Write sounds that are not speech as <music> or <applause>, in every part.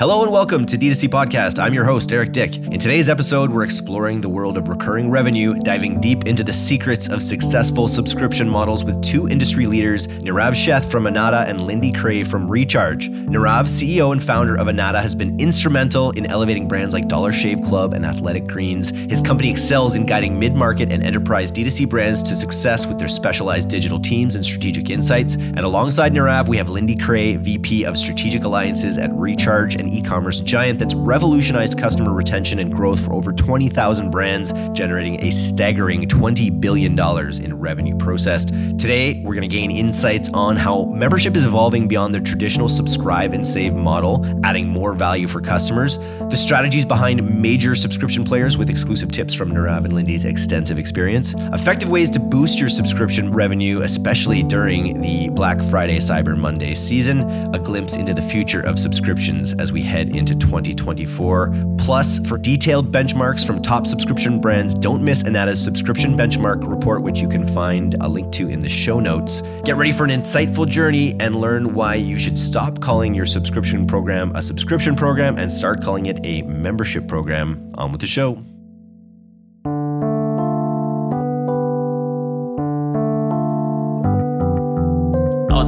Hello and welcome to D2C Podcast. I'm your host, Eric Dyck. In today's episode, we're exploring the world of recurring revenue, diving deep into the secrets of successful subscription models with two industry leaders, Nirav Sheth from Anatta and Lindy Crea from Recharge. Nirav, CEO and founder of Anatta, has been instrumental in elevating brands like Dollar Shave Club and Athletic Greens. His company excels in guiding mid market and enterprise D2C brands to success with their specialized digital teams and strategic insights. And alongside Nirav, we have Lindy Crea, VP of Strategic Alliances at Recharge and e commerce giant that's revolutionized customer retention and growth for over 20,000 brands, generating a staggering $20 billion in revenue processed. Today, we're going to gain insights on how membership is evolving beyond the traditional subscribe and save model, adding more value for customers, the strategies behind major subscription players with exclusive tips from Nirav and Lindy's extensive experience, effective ways to boost your subscription revenue, especially during the Black Friday Cyber Monday season, a glimpse into the future of subscriptions as we we head into 2024. Plus, for detailed benchmarks from top subscription brands, don't miss Anatta's subscription benchmark report, which you can find a link to in the show notes. Get ready for an insightful journey and learn why you should stop calling your subscription program a subscription program and start calling it a membership program. On with the show.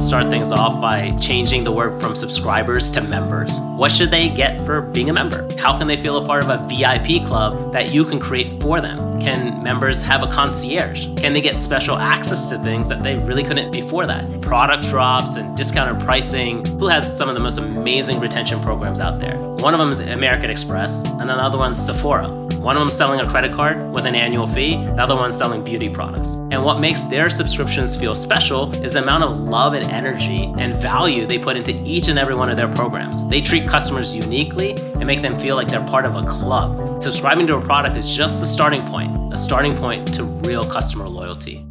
Start things off by changing the word from subscribers to members. What should they get for being a member? How can they feel a part of a VIP club that you can create for them? Can members have a concierge? Can they get special access to things that they really couldn't before that? Product drops and discounted pricing. Who has some of the most amazing retention programs out there? One of them is American Express, and another one's Sephora. One of them selling a credit card with an annual fee, the other one's selling beauty products. And what makes their subscriptions feel special is the amount of love and energy and value they put into each and every one of their programs. They treat customers uniquely and make them feel like they're part of a club. Subscribing to a product is just the starting point a starting point to real customer loyalty.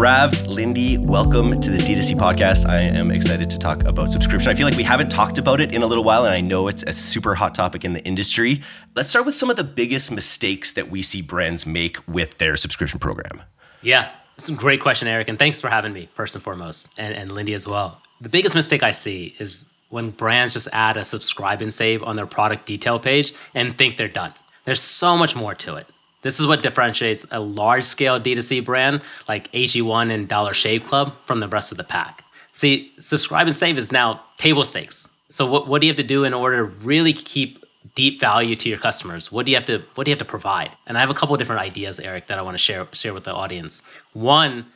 Nirav, Lindy, welcome to the D2C podcast. I am excited to talk about subscription. I feel like we haven't talked about it in a little while, and I know it's a super hot topic in the industry. Let's start with some of the biggest mistakes that we see brands make with their subscription program. Yeah, it's a great question, Eric, and thanks for having me, first and foremost, and, and Lindy as well. The biggest mistake I see is when brands just add a subscribe and save on their product detail page and think they're done. There's so much more to it. This is what differentiates a large scale D2C brand like AG1 and Dollar Shave Club from the rest of the pack. See, subscribe and save is now table stakes. So what, what do you have to do in order to really keep deep value to your customers? What do you have to what do you have to provide? And I have a couple different ideas, Eric, that I want to share share with the audience. One,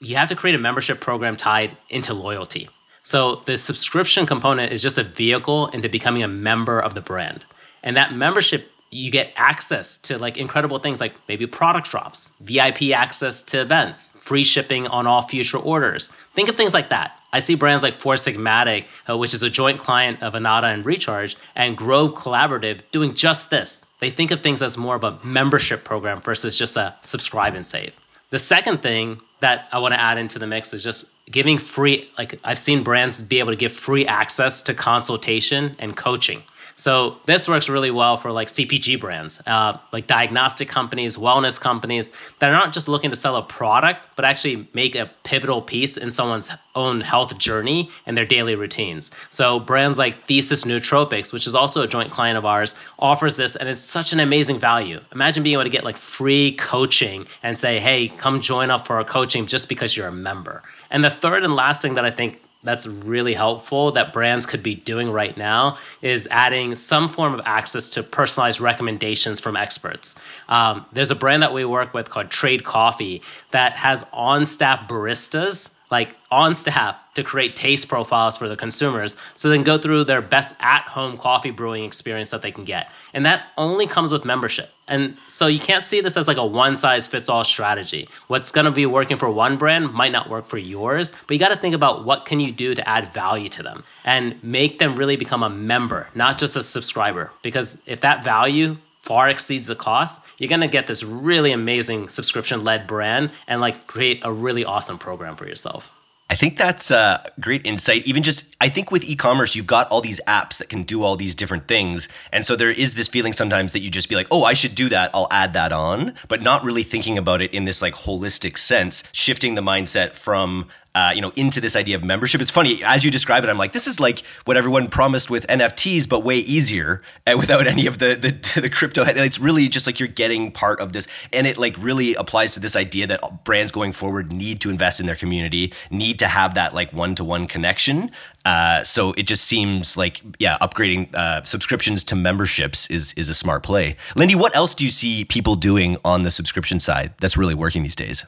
you have to create a membership program tied into loyalty. So the subscription component is just a vehicle into becoming a member of the brand. And that membership, you get access to like incredible things like maybe product drops, VIP access to events, free shipping on all future orders. Think of things like that. I see brands like Four Sigmatic, uh, which is a joint client of Anatta and Recharge, and Grove Collaborative doing just this. They think of things as more of a membership program versus just a subscribe and save. The second thing that I want to add into the mix is just giving free, like I've seen brands be able to give free access to consultation and coaching. So this works really well for like CPG brands, uh, like diagnostic companies, wellness companies that are not just looking to sell a product, but actually make a pivotal piece in someone's own health journey and their daily routines. So brands like Thesis Nootropics, which is also a joint client of ours, offers this, and it's such an amazing value. Imagine being able to get like free coaching and say, "Hey, come join up for our coaching just because you're a member." And the third and last thing that I think that's really helpful that brands could be doing right now is adding some form of access to personalized recommendations from experts. Um, there's a brand that we work with called Trade Coffee that has on staff baristas like on staff to create taste profiles for the consumers so they can go through their best at home coffee brewing experience that they can get. And that only comes with membership. And so you can't see this as like a one size fits all strategy. What's going to be working for one brand might not work for yours, but you got to think about what can you do to add value to them and make them really become a member, not just a subscriber. Because if that value far exceeds the cost, you're gonna get this really amazing subscription led brand and like create a really awesome program for yourself. I think that's a great insight. Even just, I think with e commerce, you've got all these apps that can do all these different things. And so there is this feeling sometimes that you just be like, oh, I should do that. I'll add that on, but not really thinking about it in this like holistic sense, shifting the mindset from uh, you know, into this idea of membership. It's funny as you describe it. I'm like, this is like what everyone promised with NFTs, but way easier and without any of the the, <laughs> the crypto. It's really just like you're getting part of this, and it like really applies to this idea that brands going forward need to invest in their community, need to have that like one to one connection. Uh, so it just seems like yeah, upgrading uh, subscriptions to memberships is is a smart play. Lindy, what else do you see people doing on the subscription side that's really working these days?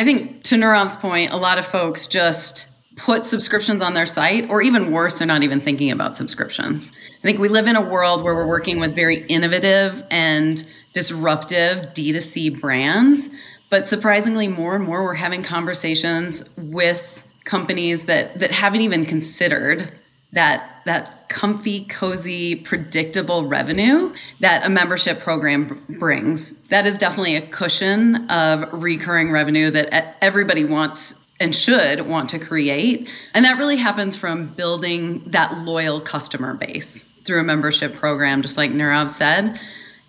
I think to Nirav's point, a lot of folks just put subscriptions on their site, or even worse, they're not even thinking about subscriptions. I think we live in a world where we're working with very innovative and disruptive D2C brands. But surprisingly, more and more, we're having conversations with companies that, that haven't even considered that that comfy, cozy, predictable revenue that a membership program brings. That is definitely a cushion of recurring revenue that everybody wants and should want to create. And that really happens from building that loyal customer base through a membership program, just like Nirav said.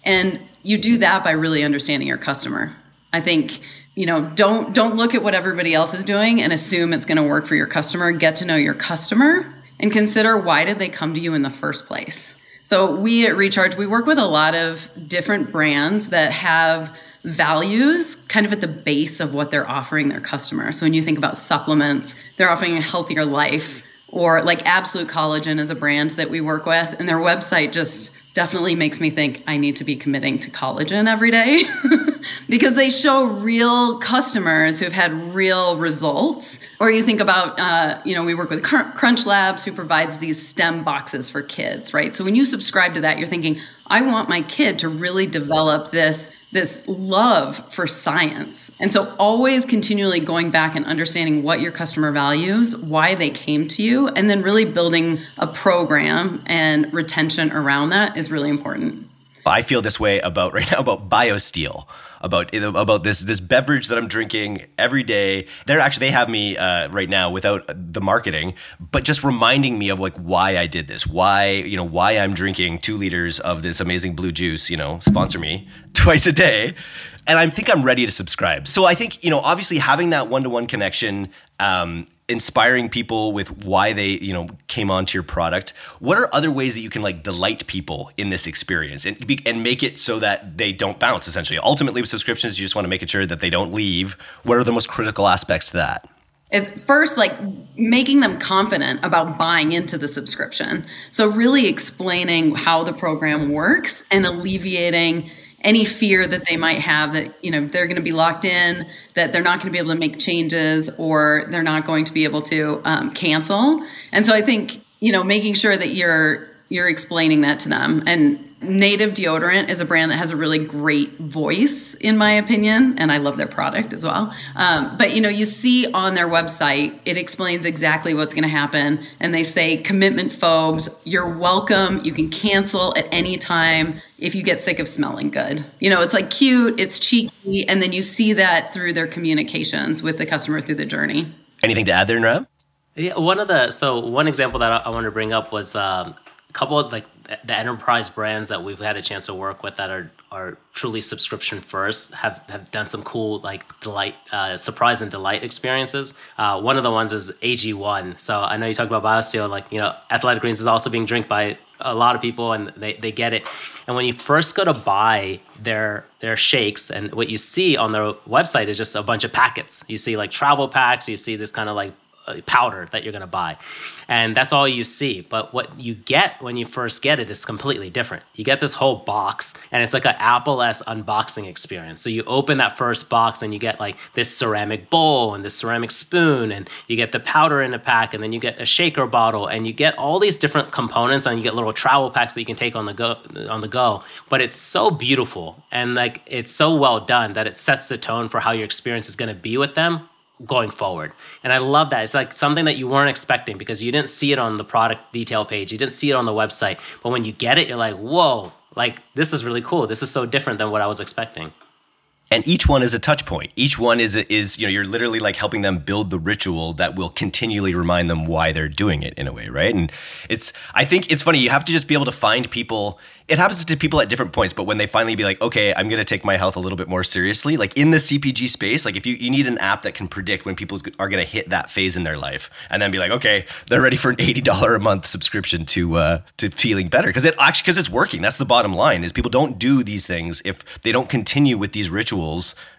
And you do that by really understanding your customer. I think you know don't don't look at what everybody else is doing and assume it's going to work for your customer get to know your customer and consider why did they come to you in the first place. So we at Recharge, we work with a lot of different brands that have values kind of at the base of what they're offering their customers. So when you think about supplements, they're offering a healthier life or like Absolute Collagen is a brand that we work with and their website just definitely makes me think I need to be committing to collagen every day <laughs> because they show real customers who have had real results. Or you think about, uh, you know, we work with Crunch Labs who provides these STEM boxes for kids, right? So when you subscribe to that, you're thinking, I want my kid to really develop this this love for science. And so always continually going back and understanding what your customer values, why they came to you, and then really building a program and retention around that is really important. I feel this way about right now about BioSteel, about about this this beverage that I'm drinking every day. They're actually they have me uh, right now without the marketing, but just reminding me of like why I did this, why you know why I'm drinking two liters of this amazing blue juice. You know, sponsor me <laughs> twice a day, and I think I'm ready to subscribe. So I think you know obviously having that one to one connection. Um, inspiring people with why they you know came onto your product. What are other ways that you can like delight people in this experience and, be, and make it so that they don't bounce essentially? Ultimately with subscriptions you just want to make sure that they don't leave. What are the most critical aspects to that? It's first like making them confident about buying into the subscription. So really explaining how the program works and alleviating any fear that they might have that you know they're going to be locked in that they're not going to be able to make changes or they're not going to be able to um, cancel. And so i think you know making sure that you're you're explaining that to them. And native deodorant is a brand that has a really great voice in my opinion and i love their product as well. Um, but you know you see on their website it explains exactly what's going to happen and they say commitment phobes you're welcome you can cancel at any time if you get sick of smelling good. You know it's like cute it's cheeky and then you see that through their communications with the customer through the journey. Anything to add there Nirav? yeah one of the so one example that i, I wanted to bring up was um, a couple of like the enterprise brands that we've had a chance to work with that are are truly subscription first have have done some cool like delight uh, surprise and delight experiences. Uh, one of the ones is ag1 so i know you talked about biosteel like you know athletic greens is also being drank by a lot of people and they, they get it. And when you first go to buy their their shakes and what you see on their website is just a bunch of packets. You see like travel packs you see this kind of like powder that you're going to buy. And that's all you see. But what you get when you first get it is completely different. You get this whole box, and it's like an Apple-esque unboxing experience. So you open that first box, and you get like this ceramic bowl and this ceramic spoon, and you get the powder in a pack, and then you get a shaker bottle, and you get all these different components, and you get little travel packs that you can take on the go. On the go, but it's so beautiful and like it's so well done that it sets the tone for how your experience is going to be with them going forward. And I love that. It's like something that you weren't expecting because you didn't see it on the product detail page. You didn't see it on the website. But when you get it, you're like, whoa, like this is really cool. This is so different than what I was expecting. And each one is a touch point. Each one is is you know you're literally like helping them build the ritual that will continually remind them why they're doing it in a way right? And it's i think it's funny you have to just be able to find people it happens to people at different points but when they finally be like okay i'm going to take my health a little bit more seriously like in the cpg space like if you, you need an app that can predict when people are going to hit that phase in their life and then be like okay they're ready for an $80 a month subscription to uh to feeling better. Because it actually because it's working that's the bottom line is people don't do these things if they don't continue with these rituals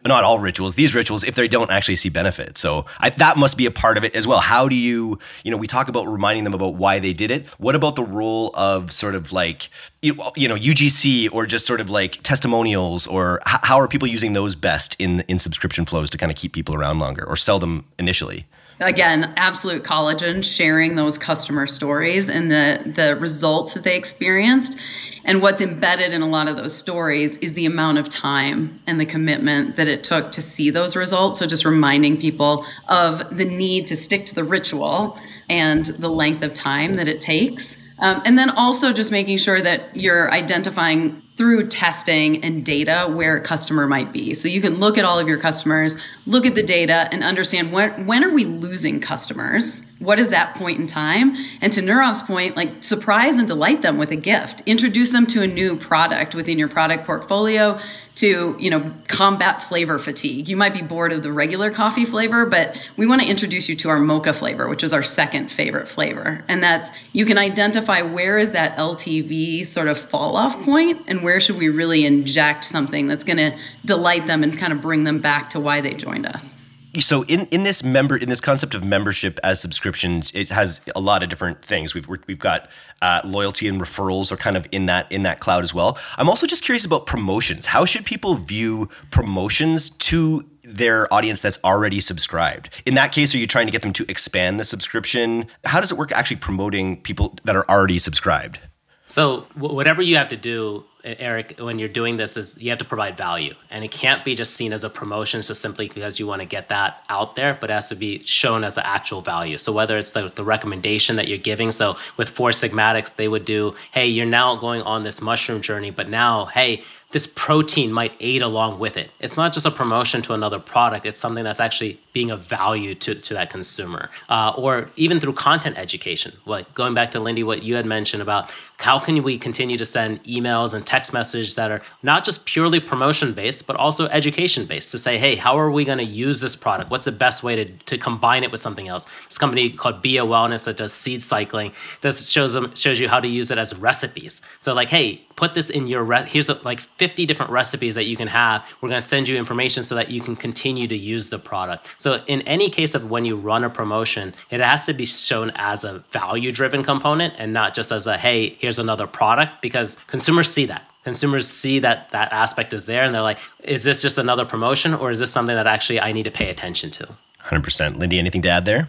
not all rituals these rituals if they don't actually see benefit. So I, that must be a part of it as well. How do you you know we talk about reminding them about why they did it. What about the role of sort of like you, you know UGC or just sort of like testimonials or h- how are people using those best in in subscription flows to kind of keep people around longer or sell them initially? Again, absolute collagen, sharing those customer stories and the the results that they experienced. And what's embedded in a lot of those stories is the amount of time and the commitment that it took to see those results. So just reminding people of the need to stick to the ritual and the length of time that it takes um, and then also just making sure that you're identifying through testing and data where a customer might be. So you can look at all of your customers, look at the data, and understand when when are we losing customers? What is that point in time? And to Nirav's point like surprise and delight them with a gift. Introduce them to a new product within your product portfolio to you know combat flavor fatigue. You might be bored of the regular coffee flavor but we want to introduce you to our mocha flavor which is our second favorite flavor. And that's you can identify where is that ltv sort of fall off point and where should we really inject something that's going to delight them and kind of bring them back to why they joined us so in in this member in this concept of membership as subscriptions it has a lot of different things. We've we've got uh, loyalty and referrals are kind of in that in that cloud as well. I'm also just curious about promotions. How should people view promotions to their audience that's already subscribed? In that case are you trying to get them to expand the subscription? How does it work actually promoting people that are already subscribed so whatever you have to do Eric, when you're doing this, is you have to provide value, and it can't be just seen as a promotion, just simply because you want to get that out there, but it has to be shown as an actual value. So whether it's the, the recommendation that you're giving, so with Four Sigmatics, they would do, hey, you're now going on this mushroom journey, but now, hey, this protein might aid along with it. It's not just a promotion to another product, it's something that's actually being of value to, to that consumer. Uh, or even through content education. Like going back to Lindy, what you had mentioned about how can we continue to send emails and text messages that are not just purely promotion based, but also education based to say, hey, how are we going to use this product? What's the best way to, to combine it with something else? This company called Beeya Wellness that does seed cycling does shows them shows you how to use it as recipes. So like, hey, put this in your re- here's like 50 different recipes that you can have. We're going to send you information so that you can continue to use the product. So in any case of when you run a promotion, it has to be shown as a value driven component and not just as a hey, here's another product because consumers see that. Consumers see that that aspect is there and they're like, is this just another promotion or is this something that actually I need to pay attention to? 100%. Lindy, anything to add there?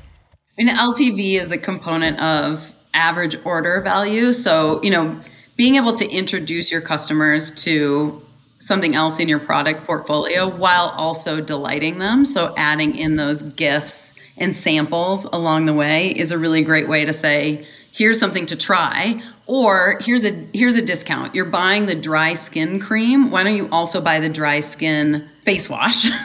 I mean, LTV is a component of average order value. So, you know, being able to introduce your customers to something else in your product portfolio while also delighting them. So, adding in those gifts and samples along the way is a really great way to say, here's something to try or here's a here's a discount. You're buying the dry skin cream. Why don't you also buy the dry skin face wash? <laughs>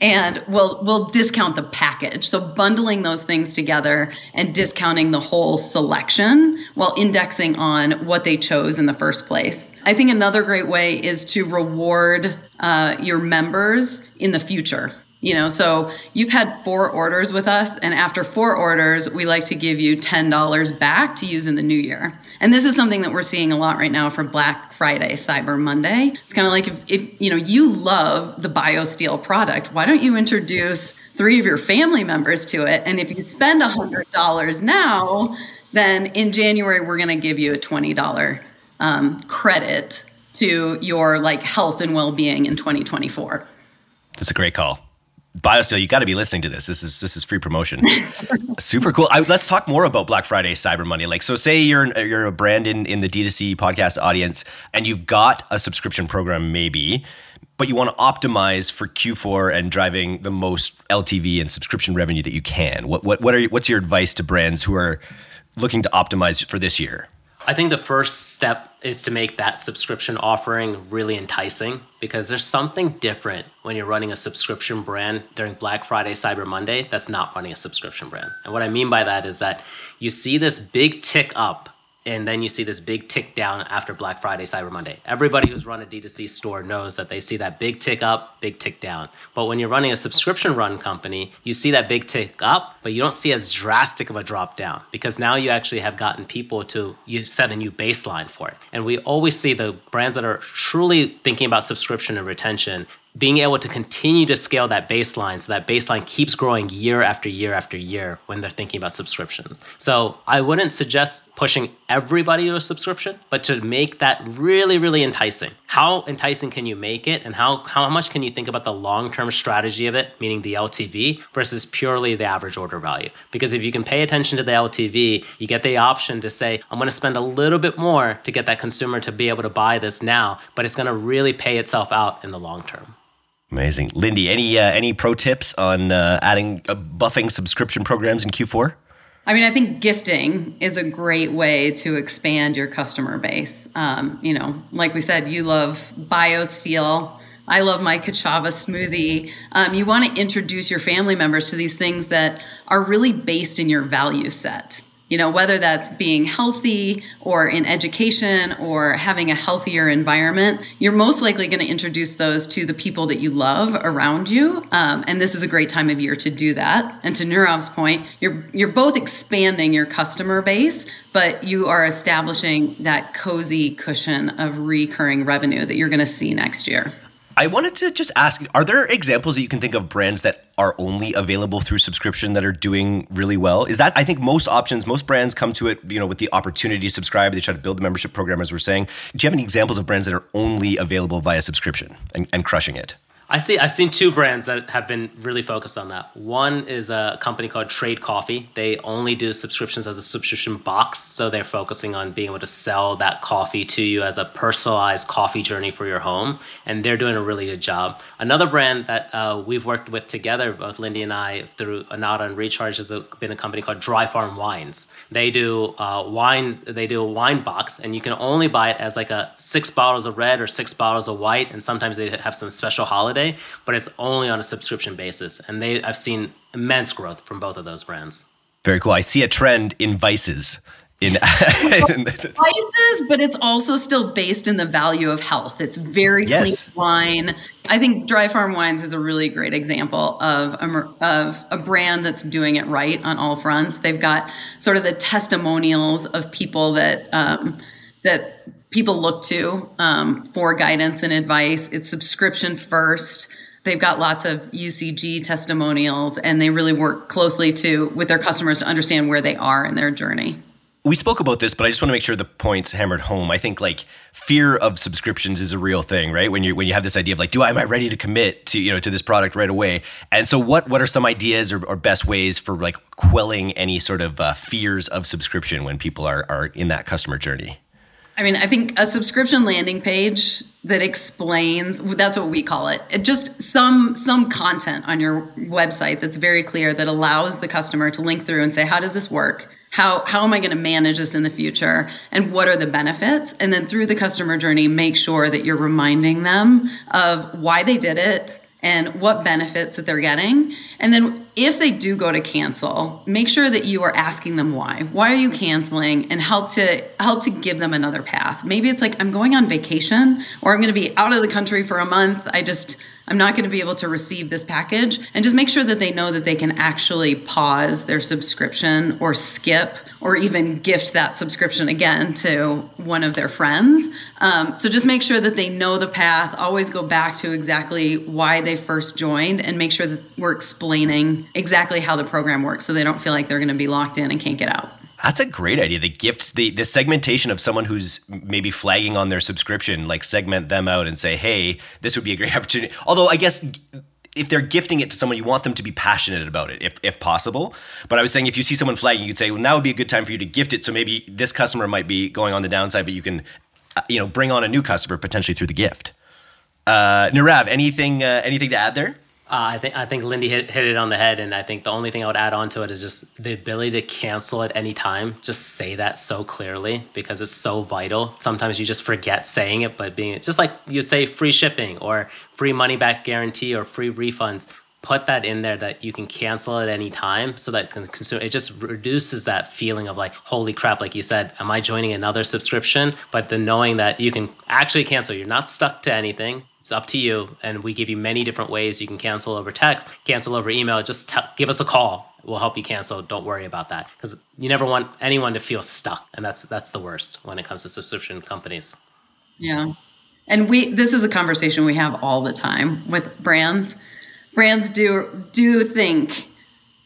And we'll we'll discount the package. So bundling those things together and discounting the whole selection while indexing on what they chose in the first place. I think another great way is to reward uh, your members in the future you know so you've had four orders with us and after four orders we like to give you $10 back to use in the new year. And this is something that we're seeing a lot right now for black friday cyber monday. It's kind of like if, if you know you love the biosteel product why don't you introduce three of your family members to it? And if you spend $100 now then in january we're going to give you a $20 um, credit to your like health and well-being in 2024 that's a great call BioSteel, you got to be listening to this. This is this is free promotion. <laughs> Super cool. I, let's talk more about Black Friday, Cyber Monday. Like, so say you're you're a brand in in the D2C podcast audience, and you've got a subscription program, maybe, but you want to optimize for Q4 and driving the most LTV and subscription revenue that you can. What what what are what's your advice to brands who are looking to optimize for this year? I think the first step is to make that subscription offering really enticing because there's something different when you're running a subscription brand during Black Friday, Cyber Monday that's not running a subscription brand. And what I mean by that is that you see this big tick up and then you see this big tick down after Black Friday, Cyber Monday. Everybody who's run a D2C store knows that they see that big tick up, big tick down. But when you're running a subscription run company, you see that big tick up, but you don't see as drastic of a drop down because now you actually have gotten people to, you set a new baseline for it. And we always see the brands that are truly thinking about subscription and retention, being able to continue to scale that baseline so that baseline keeps growing year after year after year when they're thinking about subscriptions. So I wouldn't suggest pushing everybody to a subscription, but to make that really, really enticing. How enticing can you make it and how, how much can you think about the long-term strategy of it, meaning the LTV versus purely the average order value? Because if you can pay attention to the LTV, you get the option to say, I'm gonna spend a little bit more to get that consumer to be able to buy this now, but it's gonna really pay itself out in the long term. Amazing, Lindy. Any uh, any pro tips on uh, adding uh, buffing subscription programs in Q4? I mean, I think gifting is a great way to expand your customer base. Um, you know, like we said, you love BioSteel. I love my Ka'Chava smoothie. Um, you want to introduce your family members to these things that are really based in your value set you know whether that's being healthy or in education or having a healthier environment you're most likely going to introduce those to the people that you love around you. Um, and this is a great time of year to do that. And to Nirav's point you're you're both expanding your customer base but you are establishing that cozy cushion of recurring revenue that you're going to see next year. I wanted to just ask are there examples that you can think of brands that are only available through subscription that are doing really well? Is that I think most options, most brands come to it, you know, with the opportunity to subscribe, they try to build a membership program as we're saying. Do you have any examples of brands that are only available via subscription and, and crushing it? I see. I've seen two brands that have been really focused on that. One is a company called Trade Coffee. They only do subscriptions as a subscription box, so they're focusing on being able to sell that coffee to you as a personalized coffee journey for your home, and they're doing a really good job. Another brand that uh, we've worked with together, both Lindy and I, through Anatta and Recharge, has been a company called Dry Farm Wines. They do uh, wine. They do a wine box, and you can only buy it as like a six bottles of red or six bottles of white, and sometimes they have some special holiday holiday, but it's only on a subscription basis. And they I've seen immense growth from both of those brands. Very cool. I see a trend in vices in <laughs> <laughs> vices, but it's also still based in the value of health. It's very yes. clean wine. I think Dry Farm Wines is a really great example of a, of a brand that's doing it right on all fronts. They've got sort of the testimonials of people that um, that people look to um, for guidance and advice. It's subscription first. They've got lots of UCG testimonials, and they really work closely to with their customers to understand where they are in their journey. We spoke about this, but I just want to make sure the point's hammered home. I think like fear of subscriptions is a real thing, right? When you when you have this idea of like, do I am I ready to commit to you know to this product right away? And so, what what are some ideas or, or best ways for like quelling any sort of uh, fears of subscription when people are are in that customer journey? I mean, I think a subscription landing page that explains that's what we call it. it. Just some some content on your website that's very clear that allows the customer to link through and say, how does this work? How how am I going to manage this in the future? And what are the benefits? And then through the customer journey, make sure that you're reminding them of why they did it and what benefits that they're getting. And then if they do go to cancel, make sure that you are asking them why. Why are you canceling and help to help to give them another path. Maybe it's like I'm going on vacation or I'm going to be out of the country for a month. I just I'm not going to be able to receive this package and just make sure that they know that they can actually pause their subscription or skip or even gift that subscription again to one of their friends. Um, so just make sure that they know the path. Always go back to exactly why they first joined and make sure that we're explaining exactly how the program works so they don't feel like they're going to be locked in and can't get out. That's a great idea. The gift, the the segmentation of someone who's maybe flagging on their subscription, like segment them out and say, "Hey, this would be a great <laughs> opportunity." Although I guess if they're gifting it to someone, you want them to be passionate about it, if, if possible. But I was saying, if you see someone flagging, you'd say, well, now would be a good time for you to gift it. So maybe this customer might be going on the downside, but you can, uh, you know, bring on a new customer potentially through the gift. Uh, Nirav, anything, uh, anything to add there? Uh, I think I think Lindy hit, hit it on the head, and I think the only thing I would add on to it is just the ability to cancel at any time. Just say that so clearly because it's so vital. Sometimes you just forget saying it, but being just like you say free shipping or free money back guarantee or free refunds put that in there that you can cancel at any time so that consumer it just reduces that feeling of like holy crap like you said am i joining another subscription but the knowing that you can actually cancel you're not stuck to anything it's up to you and we give you many different ways you can cancel over text cancel over email. Just t- give us a call. We'll help you cancel. Don't worry about that because you never want anyone to feel stuck and that's that's the worst when it comes to subscription companies. Yeah. And we this is a conversation we have all the time with brands. Brands do do think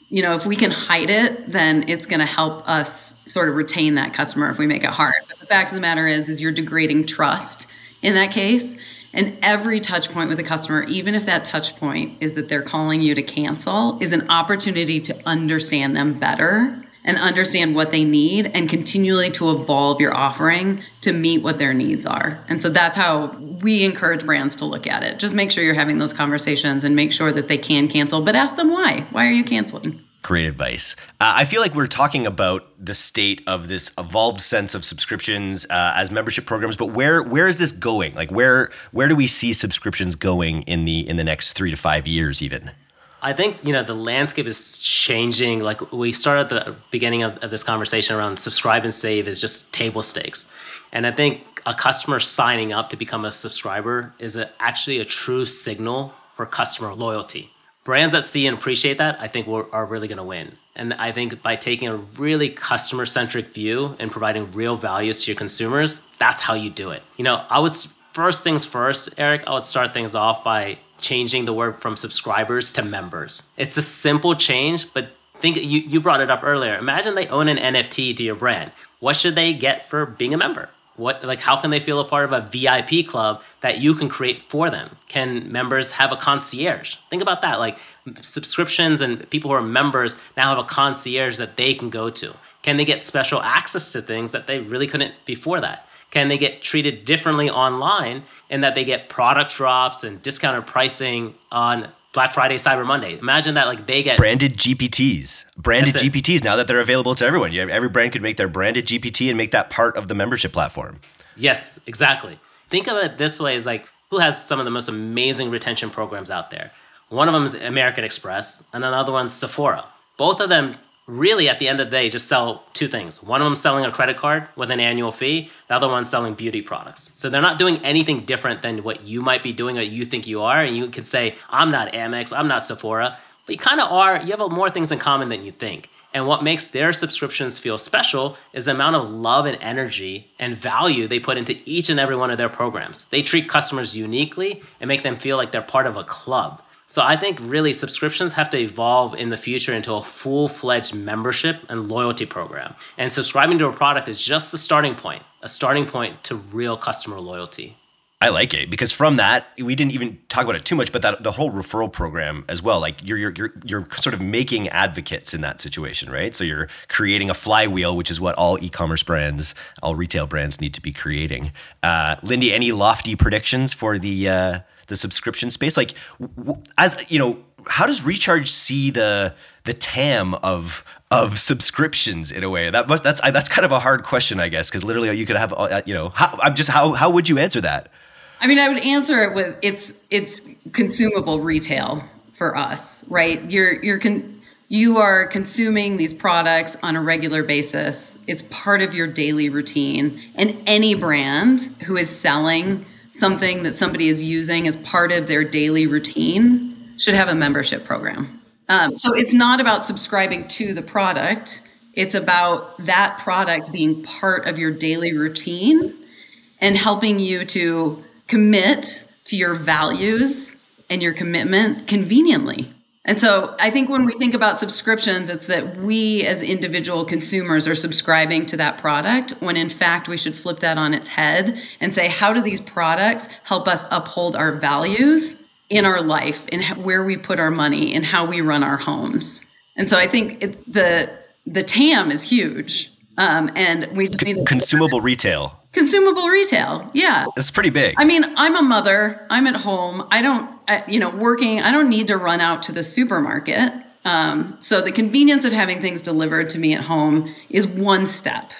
you know if we can hide it then it's going to help us sort of retain that customer if we make it hard. But the fact of the matter is is you're degrading trust in that case and every touch point with a customer even if that touch point is that they're calling you to cancel is an opportunity to understand them better and understand what they need and continually to evolve your offering to meet what their needs are. And so that's how we encourage brands to look at it. Just make sure you're having those conversations and make sure that they can cancel, but ask them why. Why are you canceling? Great advice. Uh, I feel like we're talking about the state of this evolved sense of subscriptions uh, as membership programs, but where where is this going? Like where where do we see subscriptions going in the in the next three to five years, even? I think you know the landscape is changing. Like we started at the beginning of, of, this conversation around subscribe and save is just table stakes, and I think a customer signing up to become a subscriber is a, actually a true signal for customer loyalty. Brands that see and appreciate that, I think, are really going to win. And I think by taking a really customer centric view and providing real values to your consumers, that's how you do it. You know, I would first things first, Eric. I would start things off by changing the word from subscribers to members. It's a simple change, but think you, you brought it up earlier. Imagine they own an NFT to your brand. What should they get for being a member? What like how can they feel a part of a VIP club that you can create for them? Can members have a concierge? Think about that. Like subscriptions and people who are members now have a concierge that they can go to. Can they get special access to things that they really couldn't before that? Can they get treated differently online in that they get product drops and discounted pricing on Black Friday, Cyber Monday. Imagine that like they get branded GPTs, branded GPTs now that they're available to everyone. Every brand could make their branded GPT and make that part of the membership platform. Yes, exactly. Think of it this way: is like who has some of the most amazing retention programs out there. One of them is American Express, and another one's Sephora. Both of them really at the end of the day just sell two things. One of them selling a credit card with an annual fee, the other one selling beauty products. So they're not doing anything different than what you might be doing or you think you are. And you could say, I'm not Amex, I'm not Sephora, but you kind of are. You have more things in common than you think. And what makes their subscriptions feel special is the amount of love and energy and value they put into each and every one of their programs. They treat customers uniquely and make them feel like they're part of a club. So I think really subscriptions have to evolve in the future into a full-fledged membership and loyalty program. And subscribing to a product is just the starting point, a starting point to real customer loyalty. I like it because from that we didn't even talk about it too much, but that the whole referral program as well. Like you're you're you're you're sort of making advocates in that situation, right? So you're creating a flywheel, which is what all e-commerce brands, all retail brands need to be creating. Uh, Lindy, any lofty predictions for the uh, the subscription space? Like, w- as you know, how does Recharge see the the TAM of of subscriptions in a way? That must that's that's kind of a hard question, I guess, because literally you could have uh, you know how I'm just how how would you answer that? I mean, I would answer it with it's it's consumable retail for us, right? You're you're con- you are consuming these products on a regular basis. It's part of your daily routine. And any brand who is selling something that somebody is using as part of their daily routine should have a membership program. Um, so it's not about subscribing to the product, it's about that product being part of your daily routine and helping you to commit to your values and your commitment conveniently. And so I think when we think about subscriptions, it's that we as individual consumers are subscribing to that product when in fact we should flip that on its head and say, how do these products help us uphold our values in our life, in where we put our money, and how we run our homes? And so I think it, the the TAM is huge. Um, and we just need consumable retail. Consumable retail, yeah. It's pretty big. I mean, I'm a mother. I'm at home. I don't You know, working, I don't need to run out to the supermarket. Um, so the convenience of having things delivered to me at home is one step.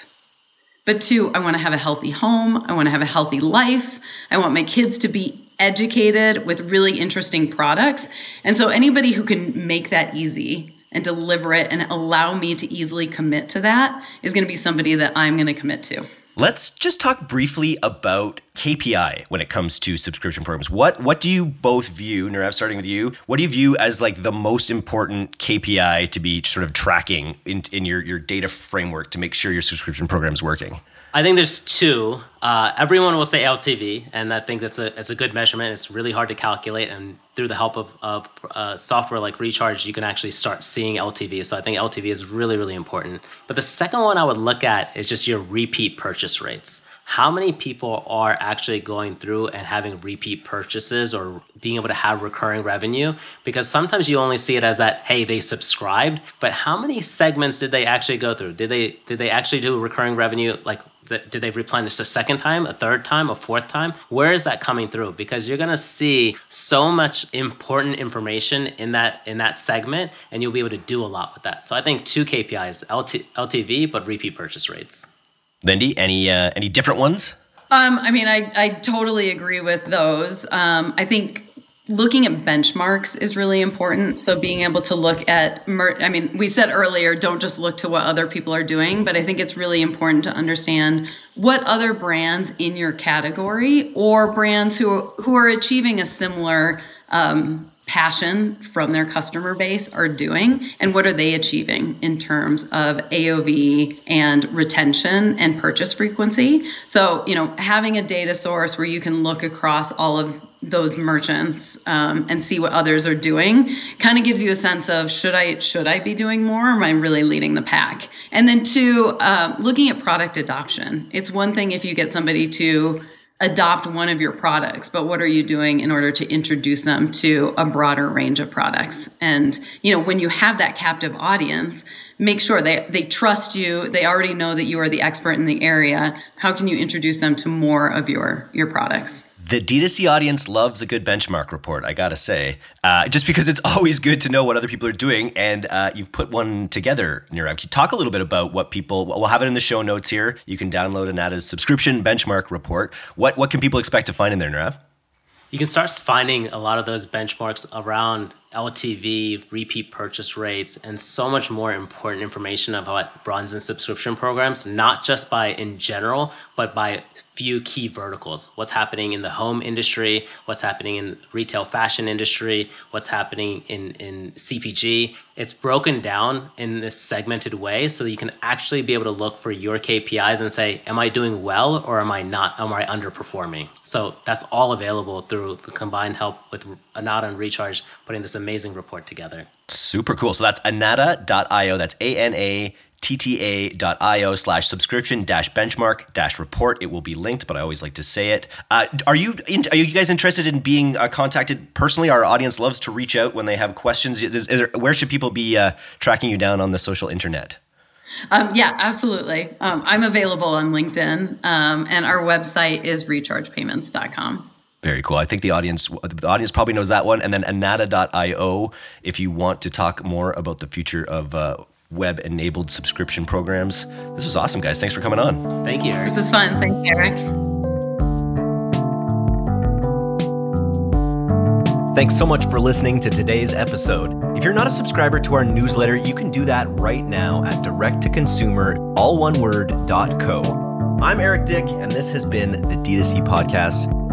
But two, I want to have a healthy home. I want to have a healthy life. I want my kids to be educated with really interesting products. And so anybody who can make that easy and deliver it and allow me to easily commit to that is going to be somebody that I'm going to commit to. Let's just talk briefly about KPI when it comes to subscription programs. What what do you both view, Nirav, starting with you, what do you view as like the most important KPI to be sort of tracking in, in your, your data framework to make sure your subscription program is working? I think there's two. Uh, everyone will say LTV, and I think that's a it's a good measurement. It's really hard to calculate, and through the help of, of uh, software like Recharge, you can actually start seeing LTV. So I think LTV is really really important. But the second one I would look at is just your repeat purchase rates. How many people are actually going through and having repeat purchases or being able to have recurring revenue? Because sometimes you only see it as that, hey, they subscribed, but how many segments did they actually go through? Did they did they actually do recurring revenue like did they replenish a second time, a third time, a fourth time? Where is that coming through? Because you're gonna see so much important information in that in that segment, and you'll be able to do a lot with that. So I think two KPIs: LT, LTV, but repeat purchase rates. Lindy, any uh, any different ones? Um, I mean, I I totally agree with those. Um, I think looking at benchmarks is really important. So being able to look at, mer- I mean, we said earlier, don't just look to what other people are doing, but I think it's really important to understand what other brands in your category or brands who who are achieving a similar um, passion from their customer base are doing and what are they achieving in terms of AOV and retention and purchase frequency. So, you know, having a data source where you can look across all of those merchants um, and see what others are doing. Kind of gives you a sense of should i should i be doing more or am i really leading the pack? And then two uh, looking at product adoption. It's one thing if you get somebody to adopt one of your products but what are you doing in order to introduce them to a broader range of products? And you know when you have that captive audience make sure they they trust you they already know that you are the expert in the area. How can you introduce them to more of your your products the D2C audience loves a good benchmark report, I gotta say, uh, just because it's <laughs> always good to know what other people are doing. And uh, you've put one together, Nirav. Can you talk a little bit about what people, we'll have it in the show notes here. You can download Anatta's subscription benchmark report. What, what can people expect to find in there, Nirav? You can start finding a lot of those benchmarks around LTV, repeat purchase rates, and so much more important information about in subscription programs, not just by in general, but by few key verticals. What's happening in the home industry, what's happening in retail fashion industry, what's happening in, in CPG. It's broken down in this segmented way so that you can actually be able to look for your KPIs and say, am I doing well or am I not? Am I underperforming? So that's all available through the combined help with Anatta and Recharge putting this amazing report together. Super cool. So that's anatta.io. That's A N A T T A.io slash subscription dash benchmark dash report. It will be linked, but I always like to say it. Uh, are you in, are you guys interested in being uh, contacted personally? Our audience loves to reach out when they have questions. Is, is there, where should people be uh, tracking you down on the social internet? Um, yeah, absolutely. Um, I'm available on LinkedIn, um, and our website is rechargepayments.com. Very cool. I think the audience the audience probably knows that one. And then anatta.io if you want to talk more about the future of uh, web enabled subscription programs. This was awesome, guys. Thanks for coming on. Thank you. Eric. This was fun. Thanks, Eric. Thanks so much for listening to today's episode. If you're not a subscriber to our newsletter, you can do that right now at direct2consumer, all one word, .co. I'm Eric Dyck, and this has been the D2C Podcast.